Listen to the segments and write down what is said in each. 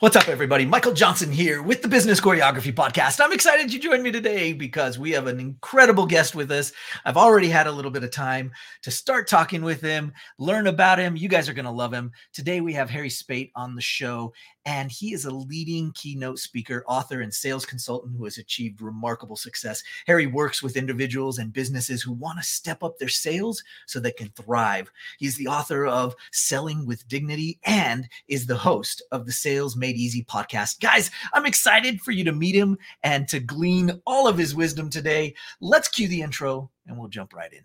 What's up, everybody? Michael Johnson here with the Business Choreography Podcast. I'm excited you joined me today because we have an incredible guest with us. I've already had a little bit of time to start talking with him, learn about him. You guys are going to love him. Today, we have Harry Spaight on the show, and he is a leading keynote speaker, author, and sales consultant who has achieved remarkable success. Harry works with individuals and businesses who want to step up their sales so they can thrive. He's the author of Selling with Dignity and is the host of the Sales Made Easy podcast. Guys, I'm excited for you to meet him and to glean all of his wisdom today. Let's cue the intro and we'll jump right in.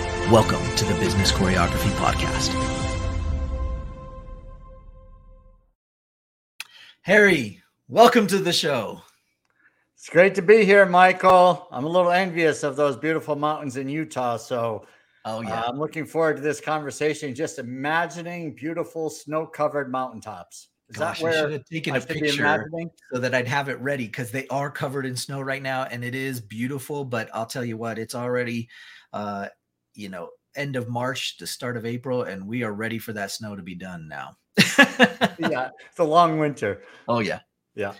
Welcome to the Business Choreography Podcast. Harry, welcome to the show. It's great to be here, Michael. I'm a little envious of those beautiful mountains in Utah. So, oh yeah, uh, I'm looking forward to this conversation. Just imagining beautiful snow-covered mountaintops. Is Gosh, that where I should have taken I a picture so that I'd have it ready because they are covered in snow right now, and it is beautiful. But I'll tell you what, it's already uh, you know, end of March to start of April, and we are ready for that snow to be done now. yeah, it's a long winter. Oh yeah, yeah.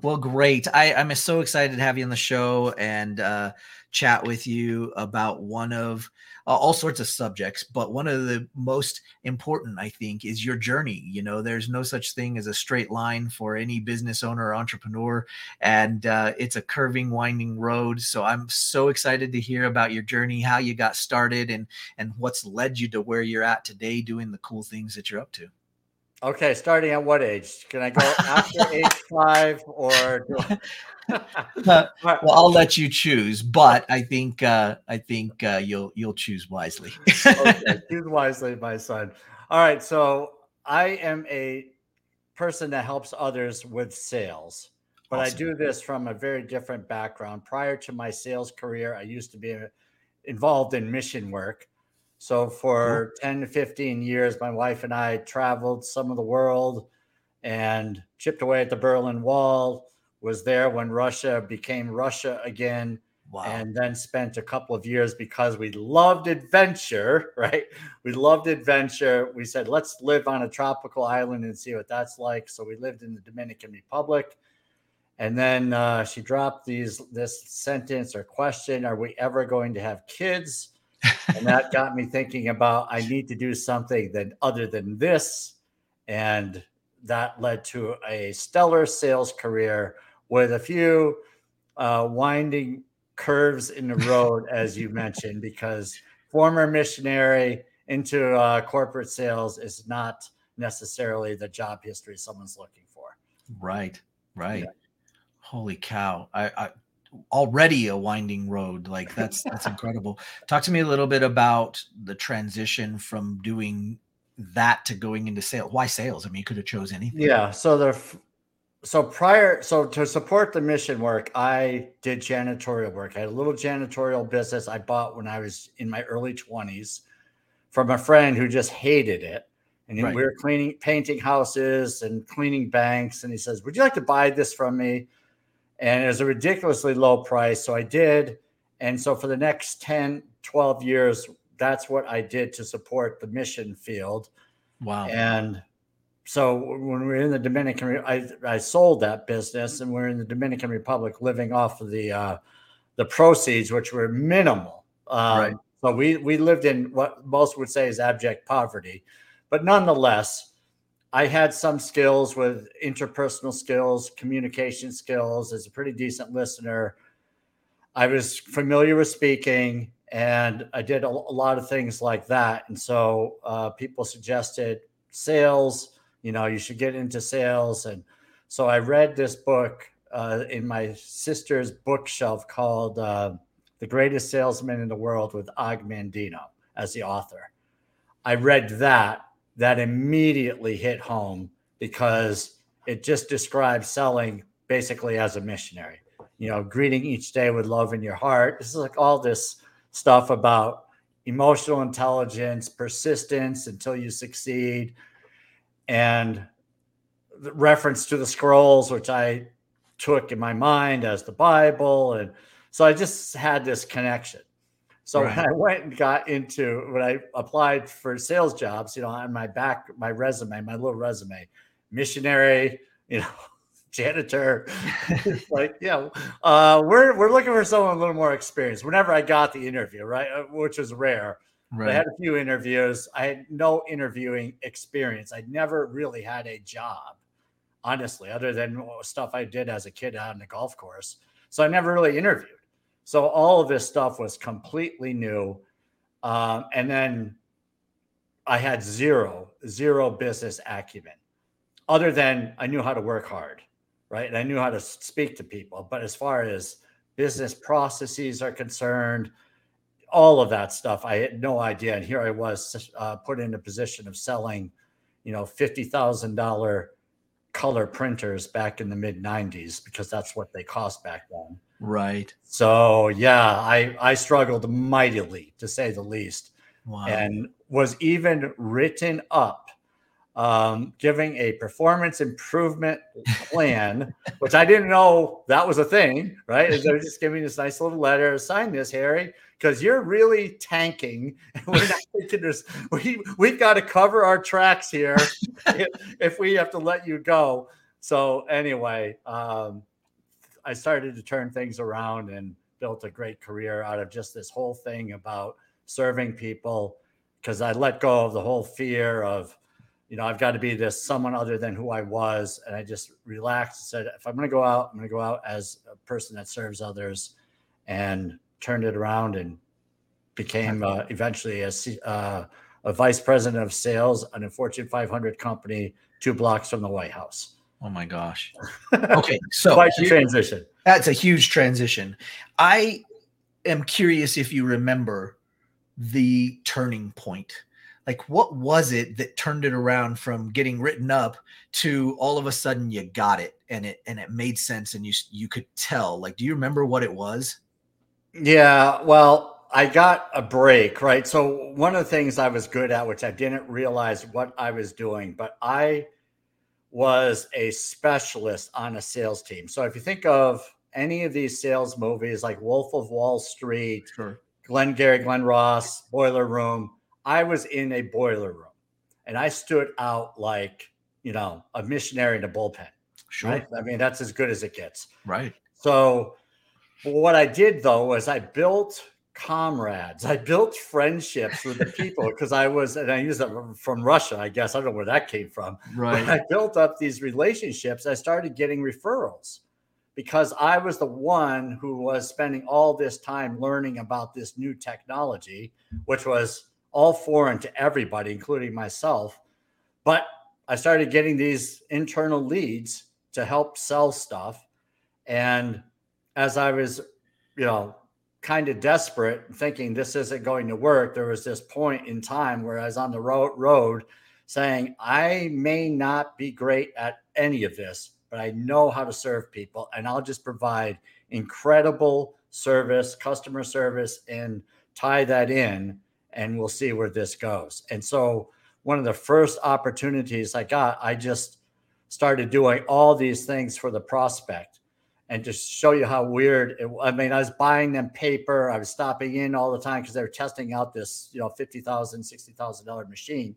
Well, great. I, I'm so excited to have you on the show and uh, chat with you about one of uh, all sorts of subjects, but one of the most important, I think, is your journey. You know, there's no such thing as a straight line for any business owner or entrepreneur, and uh, it's a curving, winding road. So I'm so excited to hear about your journey, how you got started, and and what's led you to where you're at today, doing the cool things that you're up to. Okay, starting at what age? Can I go after age five or? well, I'll let you choose, but I think uh, I think uh, you'll you'll choose wisely. okay, choose wisely, my son. All right, so I am a person that helps others with sales, but awesome. I do this from a very different background. Prior to my sales career, I used to be involved in mission work. So for 10 to 15 years, my wife and I traveled some of the world and chipped away at the Berlin Wall was there when Russia became Russia again. Wow. And then spent a couple of years because we loved adventure, right? We loved adventure. We said, let's live on a tropical island and see what that's like. So we lived in the Dominican Republic. And then uh, she dropped these this sentence or question: Are we ever going to have kids? And that got me thinking about I need to do something that other than this, and that led to a stellar sales career with a few uh, winding curves in the road, as you mentioned, because former missionary into uh, corporate sales is not necessarily the job history someone's looking for. Right, right. Yeah. Holy cow! I, I already a winding road. Like that's that's incredible. Talk to me a little bit about the transition from doing that to going into sales. Why sales? I mean, you could have chose anything. Yeah. So the so prior, so to support the mission work, I did janitorial work. I had a little janitorial business I bought when I was in my early 20s from a friend who just hated it. And right. we were cleaning, painting houses and cleaning banks. And he says, Would you like to buy this from me? And it was a ridiculously low price. So I did. And so for the next 10, 12 years, that's what I did to support the mission field. Wow. And so when we were in the Dominican, I, I sold that business, and we're in the Dominican Republic, living off of the uh, the proceeds, which were minimal. Um, right. So we we lived in what most would say is abject poverty, but nonetheless, I had some skills with interpersonal skills, communication skills. As a pretty decent listener, I was familiar with speaking, and I did a, lot of things like that. And so uh, people suggested sales you know you should get into sales and so i read this book uh, in my sister's bookshelf called uh, the greatest salesman in the world with og mandino as the author i read that that immediately hit home because it just describes selling basically as a missionary. You know, greeting each day with love in your heart. This is like all this stuff about emotional intelligence, persistence until you succeed, and the reference to the scrolls, which I took in my mind as the Bible. And so I just had this connection. So right. when I went and got into when I applied for sales jobs, you know, on my back, my resume, my little resume, missionary, you know, janitor, like, yeah, uh, we're we're looking for someone a little more experienced. Whenever I got the interview, right, uh, which was rare. Right. I had a few interviews. I had no interviewing experience. I never really had a job, honestly, other than stuff I did as a kid out on the golf course. So I never really interviewed. So all of this stuff was completely new. Um, and then I had zero, zero business acumen, other than I knew how to work hard, right? And I knew how to speak to people. But as far as business processes are concerned, all of that stuff, I had no idea. And here I was uh, put in a position of selling, you know, fifty thousand dollar color printers back in the mid '90s because that's what they cost back then. Right. So yeah, I I struggled mightily to say the least, wow. and was even written up um, giving a performance improvement plan, which I didn't know that was a thing, right? They're just giving this nice little letter, sign this, Harry, because you're really tanking. We're not thinking this. We we've got to cover our tracks here if, if, we have to let you go. So anyway, um, I started to turn things around and built a great career out of just this whole thing about serving people because I let go of the whole fear of, you know, I've got to be this someone other than who I was. And I just relaxed and said, if I'm going to go out, I'm going to go out as a person that serves others and turned it around and became uh, eventually a, uh, a vice president of sales on a Fortune 500 company two blocks from the White House. Oh my gosh. Okay, so quite a transition. That's a huge transition. I am curious if you remember the turning point. Like, what was it that turned it around from getting written up to all of a sudden you got it and it and it made sense and you you could tell? Like, do you remember what it was? Yeah, well, I got a break, right? So one of the things I was good at, which I didn't realize what I was doing, but I was a specialist on a sales team. So if you think of any of these sales movies like Wolf of Wall Street, sure. Glenn Gary, Glen Ross, Boiler Room, I was in a boiler room and I stood out like, you know, a missionary in a bullpen. Sure. Right? I mean, that's as good as it gets. Right. So what I did though was I built comrades. I built friendships with the people because I was, and I use that from Russia, I guess. I don't know where that came from. Right. But I built up these relationships. I started getting referrals because I was the one who was spending all this time learning about this new technology, which was all foreign to everybody, including myself. But I started getting these internal leads to help sell stuff. And as I was, you know, kind of desperate, thinking this isn't going to work, there was this point in time where I was on the road, road saying, I may not be great at any of this, but I know how to serve people and I'll just provide incredible service, customer service, and tie that in, and we'll see where this goes. And so, one of the first opportunities I got, I just started doing all these things for the prospect and just show you how weird it, I mean, I was buying them paper. I was stopping in all the time because they were testing out this, you know, $50,000, $60,000 machine.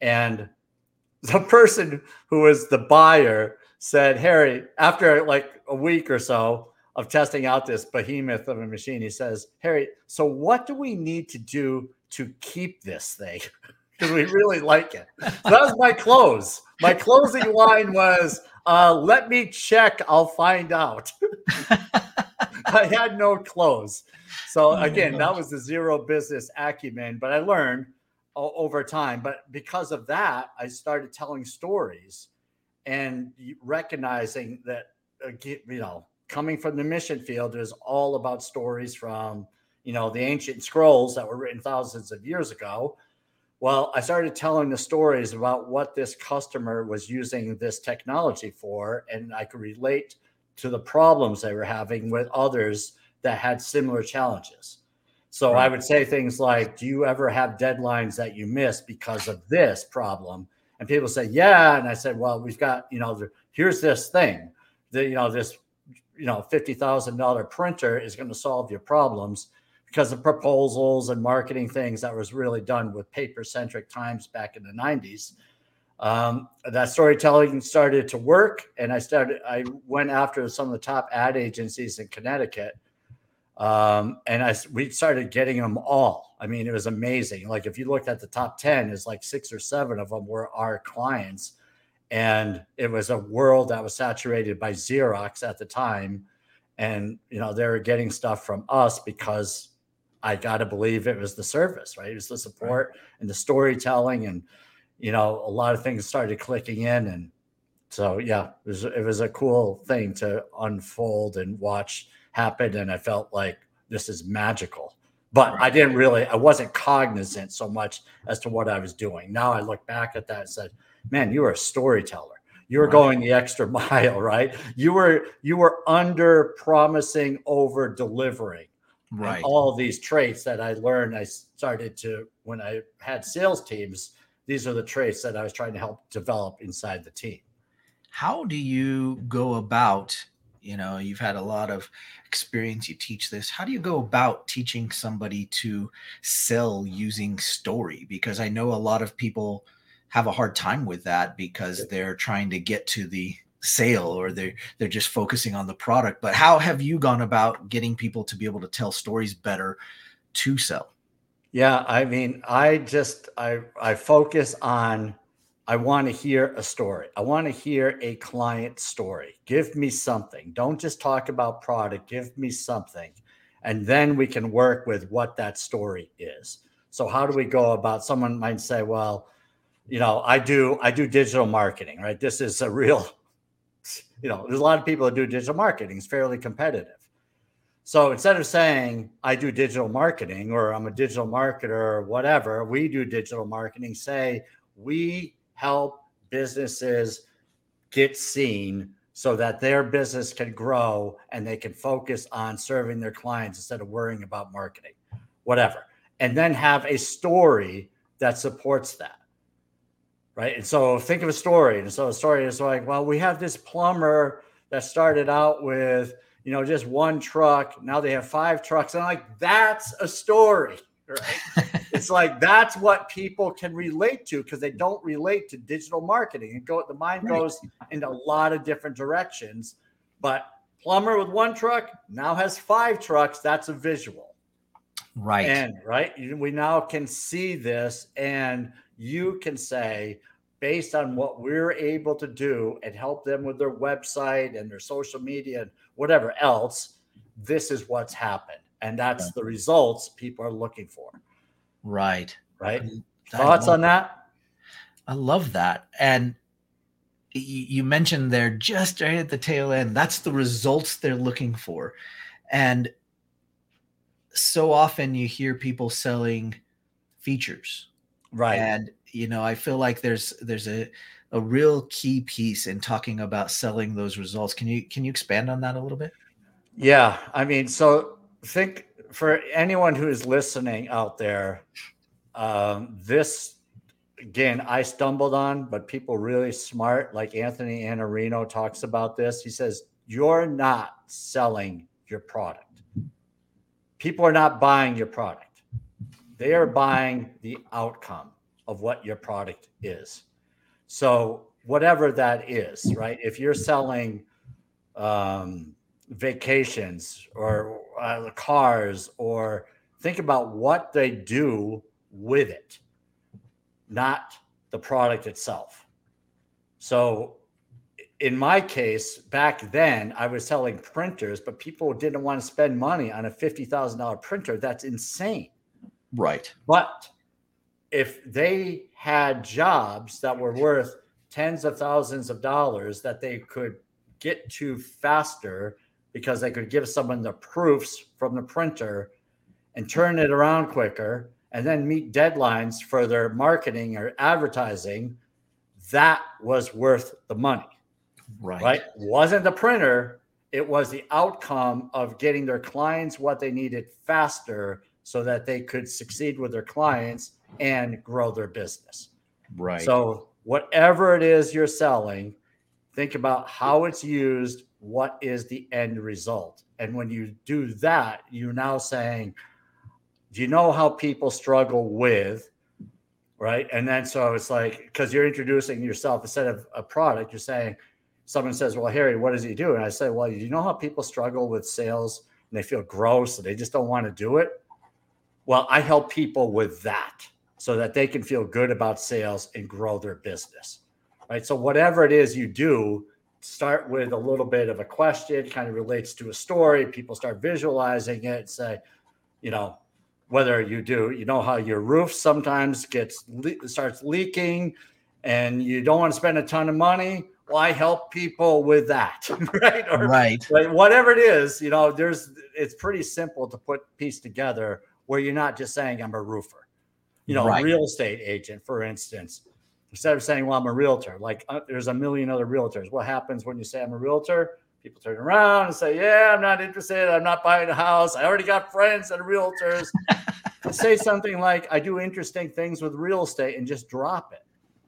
And the person who was the buyer said, Harry, after like a week or so of testing out this behemoth of a machine, he says, Harry, so what do we need to do to keep this thing? Because we really like it. So that was my close. My closing line was, uh, let me check. I'll find out. I had no clothes. So oh again, that was the zero business acumen, but I learned over time. But because of that, I started telling stories and recognizing that, uh, you know, coming from the mission field is all about stories from, you know, the ancient scrolls that were written thousands of years ago. Well, I started telling the stories about what this customer was using this technology for, and I could relate to the problems they were having with others that had similar challenges. So right. I would say things like, Do you ever have deadlines that you miss because of this problem? And people say, Yeah. And I said, Well, we've got, you know, here's this thing that, you know, this, you know, $50,000 printer is going to solve your problems because of proposals and marketing things that was really done with paper centric times back in the 90s. Um, that storytelling started to work, and I started. I went after some of the top ad agencies in Connecticut, um, and I we started getting them all. I mean, it was amazing. Like if you looked at the top ten, is like six or seven of them were our clients, and it was a world that was saturated by Xerox at the time, and you know they were getting stuff from us because I got to believe it was the service, right? It was the support right. and the storytelling, and you know, a lot of things started clicking in, and so yeah, it was it was a cool thing to unfold and watch happen, and I felt like this is magical. But right. I didn't really, I wasn't cognizant so much as to what I was doing. Now I look back at that and said, "Man, you were a storyteller." you were going the extra mile right you were you were under promising over delivering right. and all these traits that i learned i started to when i had sales teams these are the traits that i was trying to help develop inside the team. How do you go about you know you've had a lot of experience you teach this. How do you go about teaching somebody to sell using story? Because i know a lot of people have a hard time with that because they're trying to get to the sale or they're they're just focusing on the product but how have you gone about getting people to be able to tell stories better to sell? Yeah i mean i just i i focus on i want to hear a story. I want to hear a client story. Give me something. Don't just talk about product. Give me something. And then we can work with what that story is. So how do we go about someone might say well you know i do i do digital marketing right? This is a real you know, there's a lot of people that do digital marketing. It's fairly competitive. So instead of saying I do digital marketing or I'm a digital marketer or whatever, we do digital marketing. Say we help businesses get seen so that their business can grow and they can focus on serving their clients instead of worrying about marketing, whatever. And then have a story that supports that right? And so think of a story. And so a story is like, well, we have this plumber that started out with, you know, just one truck. Now they have five trucks. And I'm like, that's a story, right? it's like that's what people can relate to because they don't relate to digital marketing. And go the mind goes in a lot of different directions. But plumber with one truck now has five trucks. That's a visual. Right. And right. We now can see this and you can say, based on what we're able to do and help them with their website and their social media and whatever else, this is what's happened. And that's the results people are looking for. Right. Right. Thoughts on that? I love that. And you mentioned they're just right at the tail end. That's the results they're looking for. And so often you hear people selling features. Right. And you know i feel like there's there's a a real key piece in talking about selling those results. Can you can you expand on that a little bit? Yeah. I mean so think for anyone who is listening out there um, this again i stumbled on but people really smart like anthony Iannarino talks about this. He says you're not selling your product. People are not buying your product they are buying the outcome of what your product is. So whatever that is, right? If you're selling um, vacations or uh, cars, or think about what they do with it, not the product itself. So in my case, back then, I was selling printers, but people didn't want to spend money on a $50,000 printer. That's insane. Right. But if they had jobs that were worth tens of thousands of dollars that they could get to faster because they could give someone the proofs from the printer and turn it around quicker and then meet deadlines for their marketing or advertising, that was worth the money. Right. Right. Wasn't the printer, it was the outcome of getting their clients what they needed faster so that they could succeed with their clients and grow their business. Right. So, whatever it is you're selling, think about how it's used, what is the end result. And when you do that, you're now saying, do you know how people struggle with right and then so it's like because you're introducing yourself instead of a product you're saying someone says well harry what does he do and i say well you know how people struggle with sales and they feel gross and they just don't want to do it well i help people with that so that they can feel good about sales and grow their business right so whatever it is you do start with a little bit of a question kind of relates to a story people start visualizing it and say you know whether you do, you know how your roof sometimes gets starts leaking, and you don't want to spend a ton of money. Well, I help people with that, right? Or, right. Like whatever it is, you know, there's it's pretty simple to put piece together where you're not just saying I'm a roofer, you know, right. real estate agent, for instance. Instead of saying, "Well, I'm a realtor," like uh, there's a million other realtors. What happens when you say I'm a realtor? People turn around and say, Yeah, I'm not interested. I'm not buying a house. I already got friends are realtors. say something like, I do interesting things with real estate and just drop it.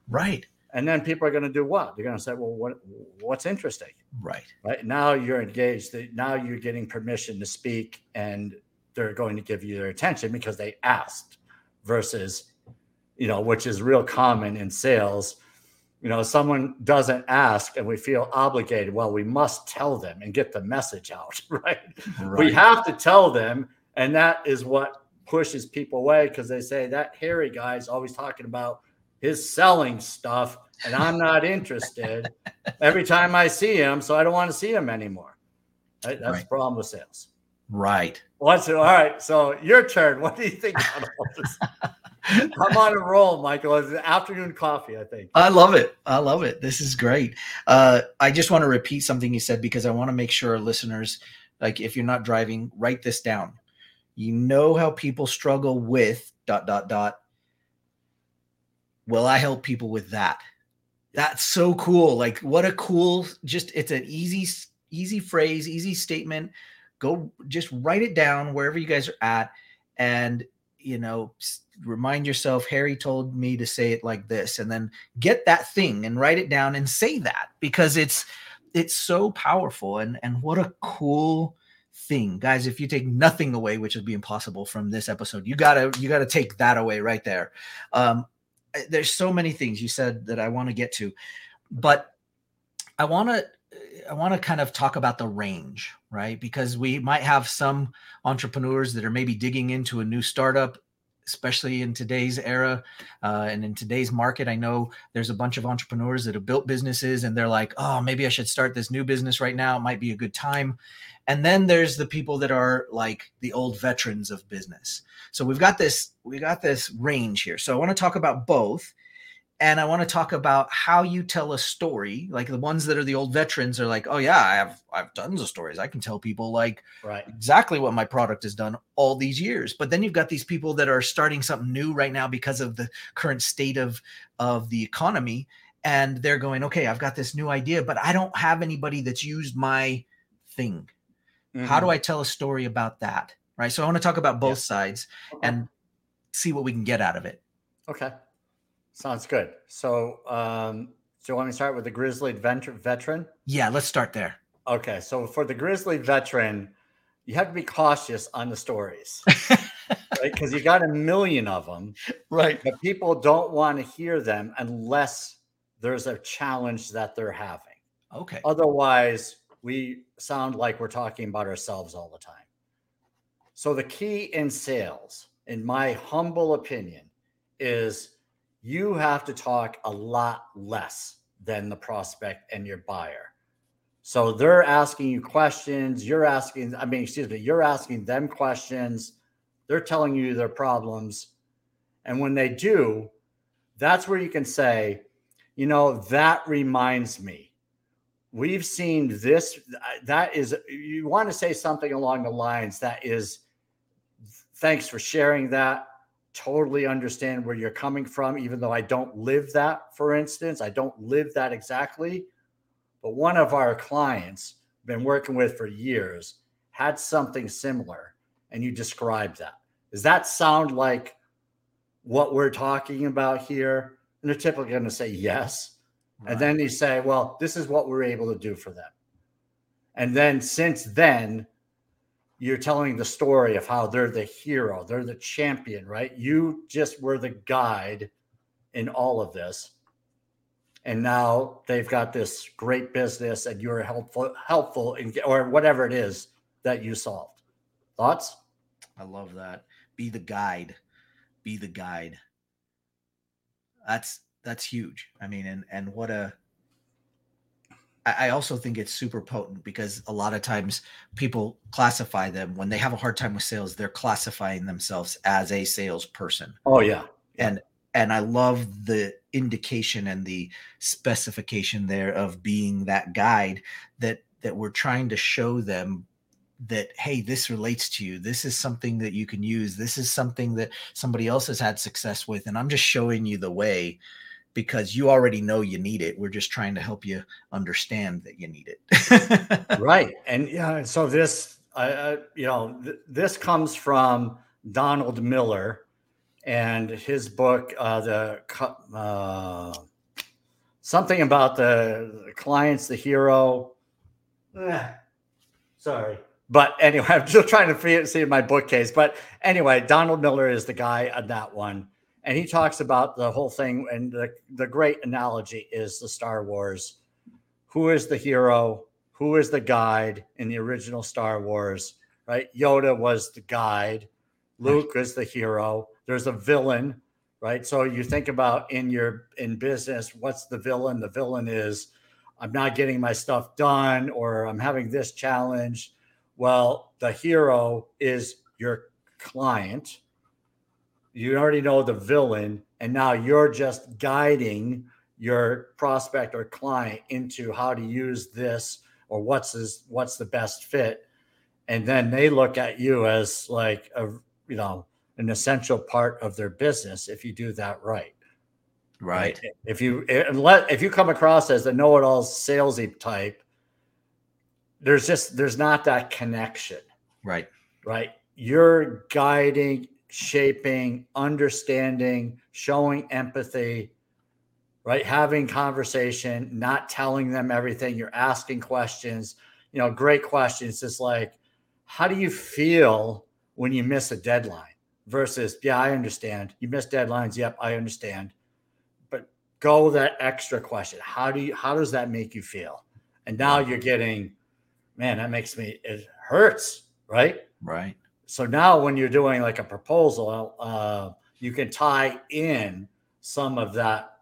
Right. And then people are going to do what? They're going to say, Well, what what's interesting? Right. Right. Now you're engaged. Now you're getting permission to speak and they're going to give you their attention because they asked versus, you know, which is real common in sales you know someone doesn't ask and we feel obligated well we must tell them and get the message out right, right. we have to tell them and that is what pushes people away because they say that Harry guy is always talking about his selling stuff and i'm not interested every time i see him so i don't want to see him anymore right? that's right. the problem with sales right what's it all right so your turn what do you think about all this I'm on a roll, Michael. It's afternoon coffee, I think. I love it. I love it. This is great. Uh, I just want to repeat something you said because I want to make sure our listeners, like if you're not driving, write this down. You know how people struggle with dot dot dot. Well, I help people with that. That's so cool. Like what a cool just it's an easy easy phrase, easy statement. Go just write it down wherever you guys are at and you know remind yourself harry told me to say it like this and then get that thing and write it down and say that because it's it's so powerful and and what a cool thing. Guys if you take nothing away which would be impossible from this episode you gotta you gotta take that away right there. Um there's so many things you said that i want to get to but i want to I want to kind of talk about the range, right? Because we might have some entrepreneurs that are maybe digging into a new startup, especially in today's era uh, and in today's market. I know there's a bunch of entrepreneurs that have built businesses and they're like, oh, maybe I should start this new business right now. It might be a good time. And then there's the people that are like the old veterans of business. So we've got this, we got this range here. So I want to talk about both and I want to talk about how you tell a story. Like the ones that are the old veterans are like, oh yeah, I have I have tons of stories. I can tell people like right. exactly what my product has done all these years. But then you've got these people that are starting something new right now because of the current state of of the economy, and they're going, okay, I've got this new idea, but I don't have anybody that's used my thing. Mm-hmm. How do mm-hmm. I tell a story about that? Right. So I want to talk about both yeah. sides okay. and see what we can get out of it. Okay. Sounds good. So, um, so you want me to start with the grizzly veteran? Yeah, let's start there. Okay, so for the grizzly veteran, you have to be cautious on the stories, right? Because you got a million of them, right? But people don't want to hear them unless there's a challenge that they're having. Okay. Otherwise, we sound like we're talking about ourselves all the time. So the key in sales, in my humble opinion, is you have to talk a lot less than the prospect and your buyer. So they're asking you questions, you're asking, I mean, excuse me, you're asking them questions, they're telling you their problems. And when they do, that's where you can say, you know, that reminds me. We've seen this. That is, you want to say something along the lines that is, thanks for sharing that totally understand where you're coming from, even though I don't live that, for instance. I don't live that exactly. But one of our clients, been working with for years, had something similar, and you described that. Does that sound like what we're talking about here? And they're typically going to say yes. Right. And then you say, well, this is what we're able to do for them. And then since then, you're telling the story of how they're the hero, they're the champion, right? You just were the guide in all of this. And now they've got this great business and you're helpful helpful in, or whatever it is that you solved. Thoughts? I love that. Be the guide. Be the guide. That's that's huge. I mean, and and what a I also think it's super potent because a lot of times people classify them when they have a hard time with sales, they're classifying themselves as a salesperson. Oh yeah. yeah. And and I love the indication and the specification there of being that guide that that we're trying to show them that hey this relates to you this is something that you can use this is something that somebody else has had success with and i'm just showing you the way because you already know you need it. We're just trying to help you understand that you need it. right. And yeah, so this, uh, you know, th- this comes from Donald Miller and his book, uh, the uh, something about the clients, the hero. sorry. But anyway, I'm just trying to see my bookcase. But anyway, Donald Miller is the guy on that one and he talks about the whole thing and the, the great analogy is the star wars. Who is the hero? Who is the guide in the original star wars right? Yoda was the guide. Luke is the hero. There's a villain right? So you think about in your in business what's the villain? The villain is i'm not getting my stuff done or i'm having this challenge. Well the hero is your client you already know the villain and now you're just guiding your prospect or client into how to use this or what's this, what's the best fit. And then they look at you as like a you know an essential part of their business if you do that right. Right. If you eh, let if you come across as a know-it-all salesy type there's just there's not that connection. Right. Right? You're guiding shaping, understanding, showing empathy, right? Having conversation, not telling them everything. You're asking questions, you know, great questions. It's like, how do you feel when you miss a deadline? Versus, yeah, I understand. You miss deadlines. Yep, I understand. But go that extra question. How do you how does that make you feel? And now you're getting, man, that makes me it hurts, right? Right. So now when you're doing like a proposal, uh, you can tie in some of that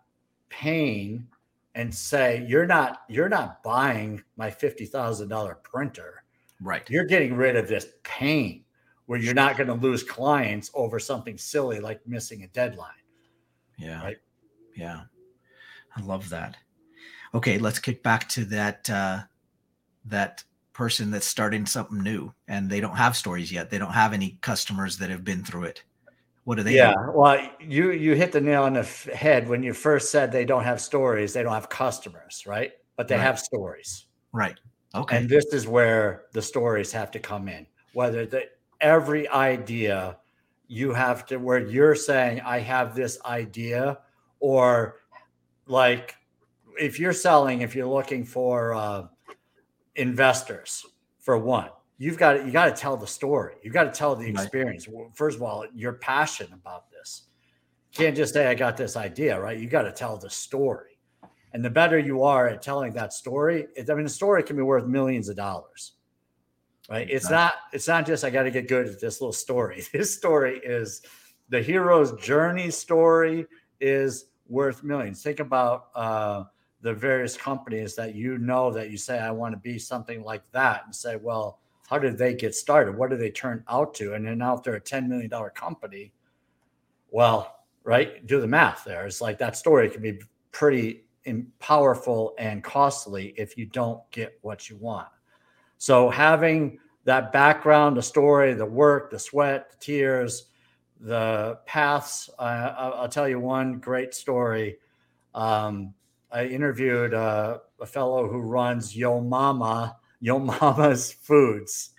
pain and say you're not you're not buying my $50,000 printer. Right. You're getting rid of this pain where you're not going to lose clients over something silly like missing a deadline. Yeah. Right? Yeah. I love that. Okay, let's kick back to that uh that person that's starting something new and they don't have stories yet. They don't have any customers that have been through it. What do they? Yeah, do? well, you you hit the nail on the head when you first said they don't have stories. They don't have customers, right? But they right. have stories. Right. Okay. And this is where the stories have to come in. Whether the every idea you have to where you're saying I have this idea, or like if you're selling, if you're looking for. Uh, investors for one. You've got to, you got to tell the story. You've got to tell the experience. First of all you're passionate about this. You can't just say i got this idea right? You got to tell the story. And the better you are at telling that story i mean the story can be worth millions of dollars. Right? It's not it's not just i got to get good at this little story. This story is the hero's journey story is worth millions. Think about uh the various companies that you know that you say I want to be something like that and say, well, how did they get started? What did they turn out to? And then now if they're a $10 million company, well, right, do the math there. It's like that story can be pretty powerful and costly if you don't get what you want. So having that background, the story, the work, the sweat, the tears, the paths. Uh, I'll tell you one great story. Um, I interviewed uh, a fellow who runs Yo Mama, Yo Mama's Foods.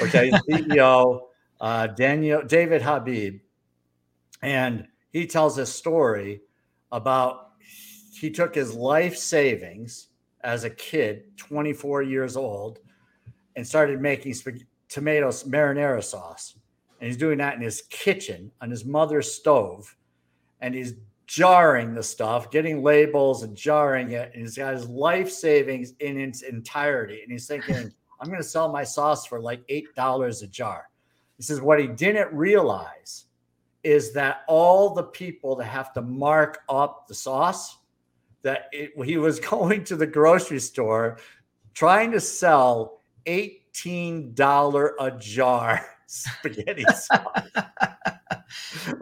Okay, CEO uh, Daniel David Habib, and he tells a story about he took his life savings as a kid, 24 years old, and started making spag- tomatoes marinara sauce. And he's doing that in his kitchen on his mother's stove. And he's jarring the stuff, getting labels and jarring it. And he's got his life savings in its entirety. And he's thinking, I'm going to sell my sauce for like $8 a jar. He says, what he didn't realize is that all the people that have to mark up the sauce, that it, he was going to the grocery store trying to sell $18 a jar spaghetti sauce.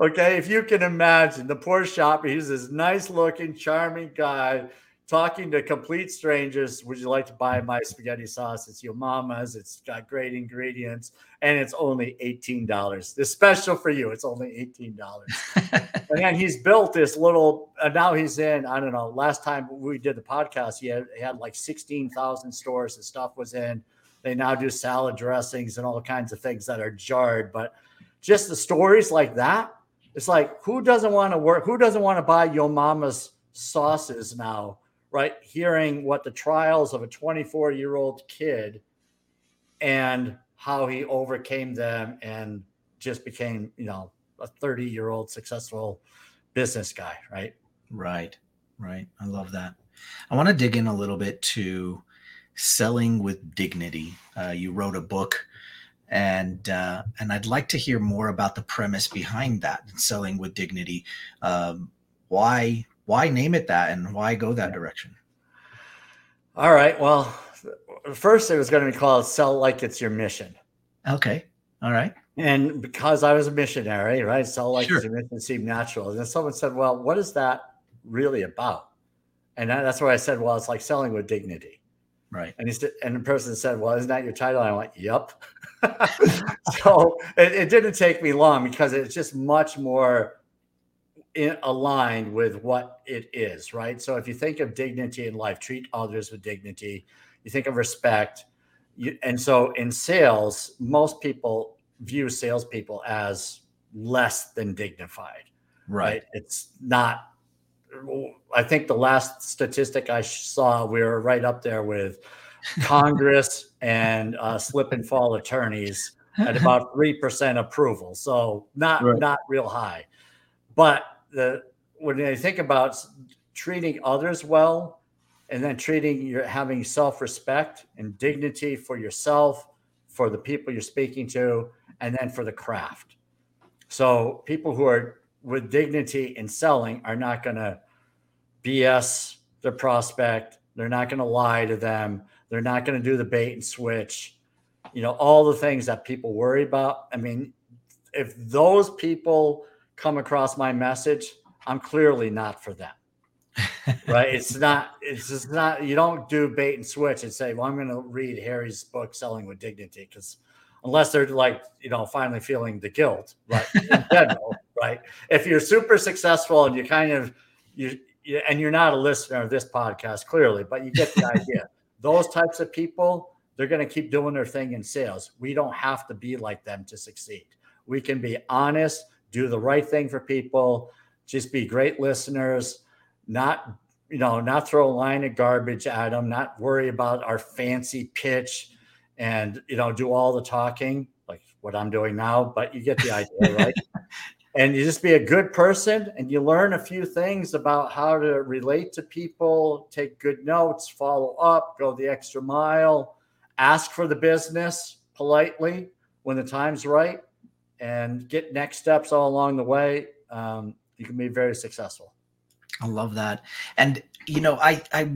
okay, if you can imagine the poor shopper, he's this nice looking, charming guy talking to complete strangers. Would you like to buy my spaghetti sauce? It's your mama's. It's got great ingredients, and it's only eighteen dollars. This special for you. It's only eighteen dollars. and then he's built this little. And now he's in. I don't know. Last time we did the podcast, he had, he had like sixteen thousand stores. His stuff was in. They now do salad dressings and all kinds of things that are jarred, but just the stories like that. It's like who doesn't want to work? Who doesn't want to buy your mama's sauces now? right? Hearing what the trials of a 24 year old kid and how he overcame them and just became, you know, a 30 year old successful business guy, right? Right, right. I love that. I want to dig in a little bit to selling with dignity. Uh, you wrote a book and uh, and I'd like to hear more about the premise behind that selling with dignity. Um, why why name it that and why go that direction? All right. Well, first it was going to be called Sell Like It's Your Mission. Okay. All right. And because I was a missionary, right? Sell Like sure. It's Your Mission seemed natural. And then someone said, Well, what is that really about? And that's where I said, Well, it's like selling with dignity. Right. And he said, and the person said, Well, isn't that your title? And I went, Yep. so it, it didn't take me long because it's just much more in, aligned with what it is, right? So if you think of dignity in life, treat others with dignity. You think of respect, you, and so in sales, most people view salespeople as less than dignified, right? right? It's not. I think the last statistic I saw, we were right up there with Congress and uh, slip and fall attorneys at about three percent approval. So not right. not real high, but the when you think about treating others well and then treating your having self-respect and dignity for yourself for the people you're speaking to and then for the craft so people who are with dignity in selling are not going to bs their prospect they're not going to lie to them they're not going to do the bait and switch you know all the things that people worry about i mean if those people come across my message, I'm clearly not for them. right? It's not, it's just not, you don't do bait and switch and say, well, I'm going to read Harry's book, Selling with Dignity, because unless they're like, you know, finally feeling the guilt, right? In general, right? If you're super successful and you kind of, you, and you're not a listener of this podcast, clearly, but you get the idea. Those types of people, they're going to keep doing their thing in sales. We don't have to be like them to succeed. We can be honest do the right thing for people, just be great listeners, not you know, not throw a line of garbage at them, not worry about our fancy pitch and you know, do all the talking like what I'm doing now, but you get the idea, right? and you just be a good person and you learn a few things about how to relate to people, take good notes, follow up, go the extra mile, ask for the business politely when the time's right and get next steps all along the way, um, you can be very successful. I love that. And you know, I I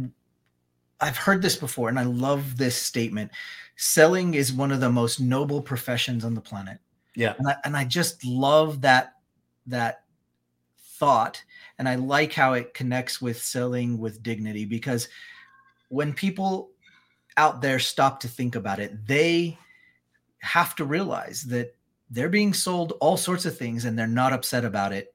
I've heard this before and I love this statement. Selling is one of the most noble professions on the planet. Yeah. And I, and I just love that that thought and I like how it connects with selling with dignity because when people out there stop to think about it, they have to realize that they're being sold all sorts of things and they're not upset about it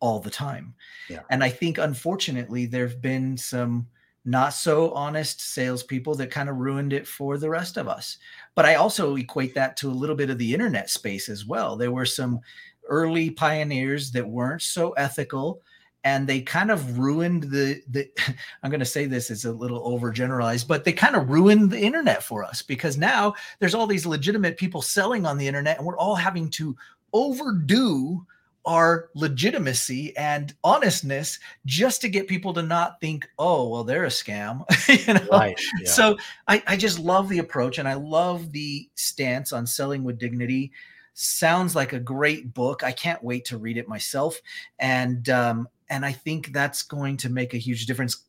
all the time. Yeah. And I think unfortunately there have been some not so honest salespeople that kind of ruined it for the rest of us. But I also equate that to a little bit of the internet space as well. There were some early pioneers that weren't so ethical and they kind of ruined the the i'm going to say this is a little overgeneralized but they kind of ruined the internet for us because now there's all these legitimate people selling on the internet and we're all having to overdo our legitimacy and honestness just to get people to not think, oh, well, they're a scam. you know? Right, yeah. So I, I just love the approach and I love the stance on selling with dignity. Sounds like a great book. I can't wait to read it myself. And um, and I think that's going to make a huge difference.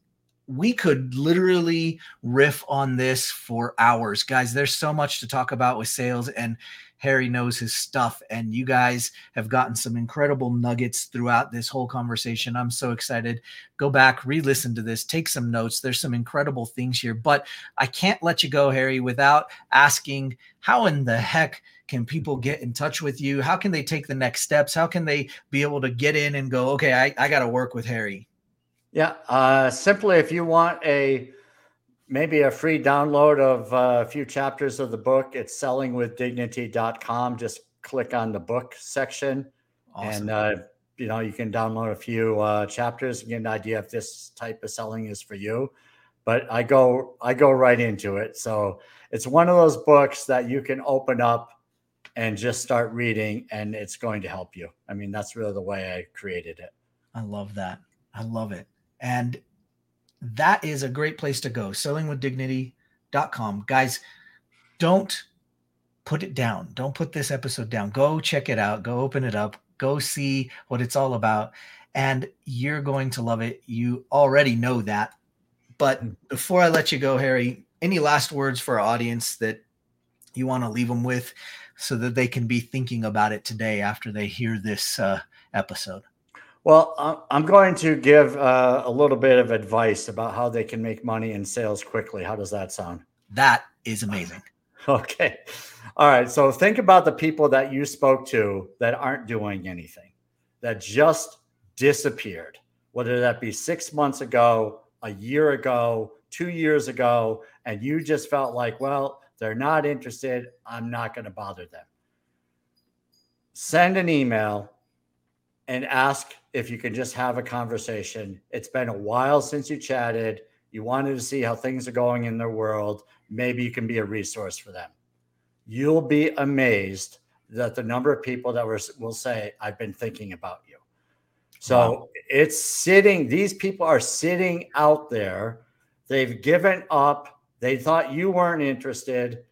We could literally riff on this for hours, guys. There's so much to talk about with sales and Harry knows his stuff, and you guys have gotten some incredible nuggets throughout this whole conversation. I'm so excited. Go back, re listen to this, take some notes. There's some incredible things here, but I can't let you go, Harry, without asking how in the heck can people get in touch with you? How can they take the next steps? How can they be able to get in and go, okay, I, I got to work with Harry? Yeah, uh, simply if you want a maybe a free download of uh, a few chapters of the book. It's sellingwithdignity.com. Just click on the book section awesome. and uh, you know you can download a few uh, chapters and get an idea if this type of selling is for you. But I go I go right into it. So it's one of those books that you can open up and just start reading and it's going to help you. I mean, that's really the way I created it. I love that. I love it. And that is a great place to go. Sellingwithdignity.com. Guys, don't put it down. Don't put this episode down. Go check it out. Go open it up. Go see what it's all about. And you're going to love it. You already know that. But hmm. before I let you go, Harry, any last words for our audience that you want to leave them with so that they can be thinking about it today after they hear this uh, episode? Well, I'm going to give uh, a little bit of advice about how they can make money in sales quickly. How does that sound? That is amazing. okay. All right. So think about the people that you spoke to that aren't doing anything, that just disappeared, whether that be six months ago, a year ago, two years ago, and you just felt like, well, they're not interested. I'm not going to bother them. Send an email and ask if you can just have a conversation. It's been a while since you chatted. You wanted to see how things are going in their world. Maybe you can be a resource for them. You'll be amazed that the number of people that were, will say, I've been thinking about you. So wow. it's sitting, these people are sitting out there. They've given up. They thought you weren't interested,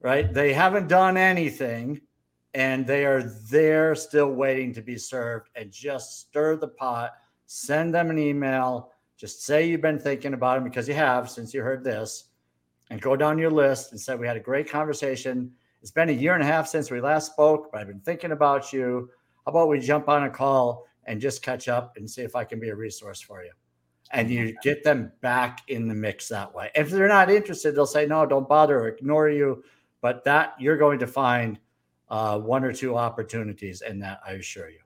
right? They haven't done anything and they are there still waiting to be served. And just stir the pot send them an email. Just say you've been thinking about them because you have since you heard this and go down your list and say we had a great conversation. It's been a year and a half since we last spoke but i've been thinking about you. How about we jump on a call and just catch up and see if i can be a resource for you and you get them back in the mix that way if they're not interested they'll say no don't bother or ignore you but that you're going to find uh, one or two opportunities in that, I assure you.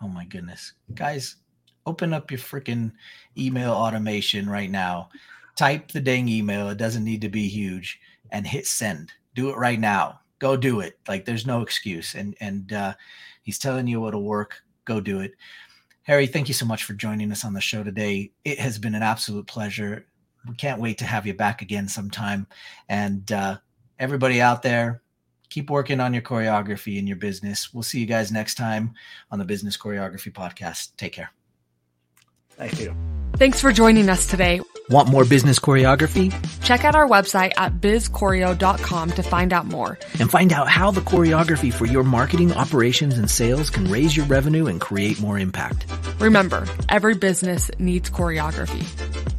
Oh my goodness. Guys, open up your freaking email automation right now. Type the dang email. It doesn't need to be huge and hit send. Do it right now. Go do it. Like there's no excuse. And and uh, he's telling you what'll work. Go do it. Harry, thank you so much for joining us on the show today. It has been an absolute pleasure. We can't wait to have you back again sometime. And uh, everybody out there, keep working on your choreography and your business. We'll see you guys next time on the Business Choreography Podcast. Take care. Thank you. Thanks for joining us today. Want more business choreography? Check out our website at bizchoreo.com to find out more. And find out how the choreography for your marketing, operations, and sales can raise your revenue and create more impact. Remember, every business needs choreography.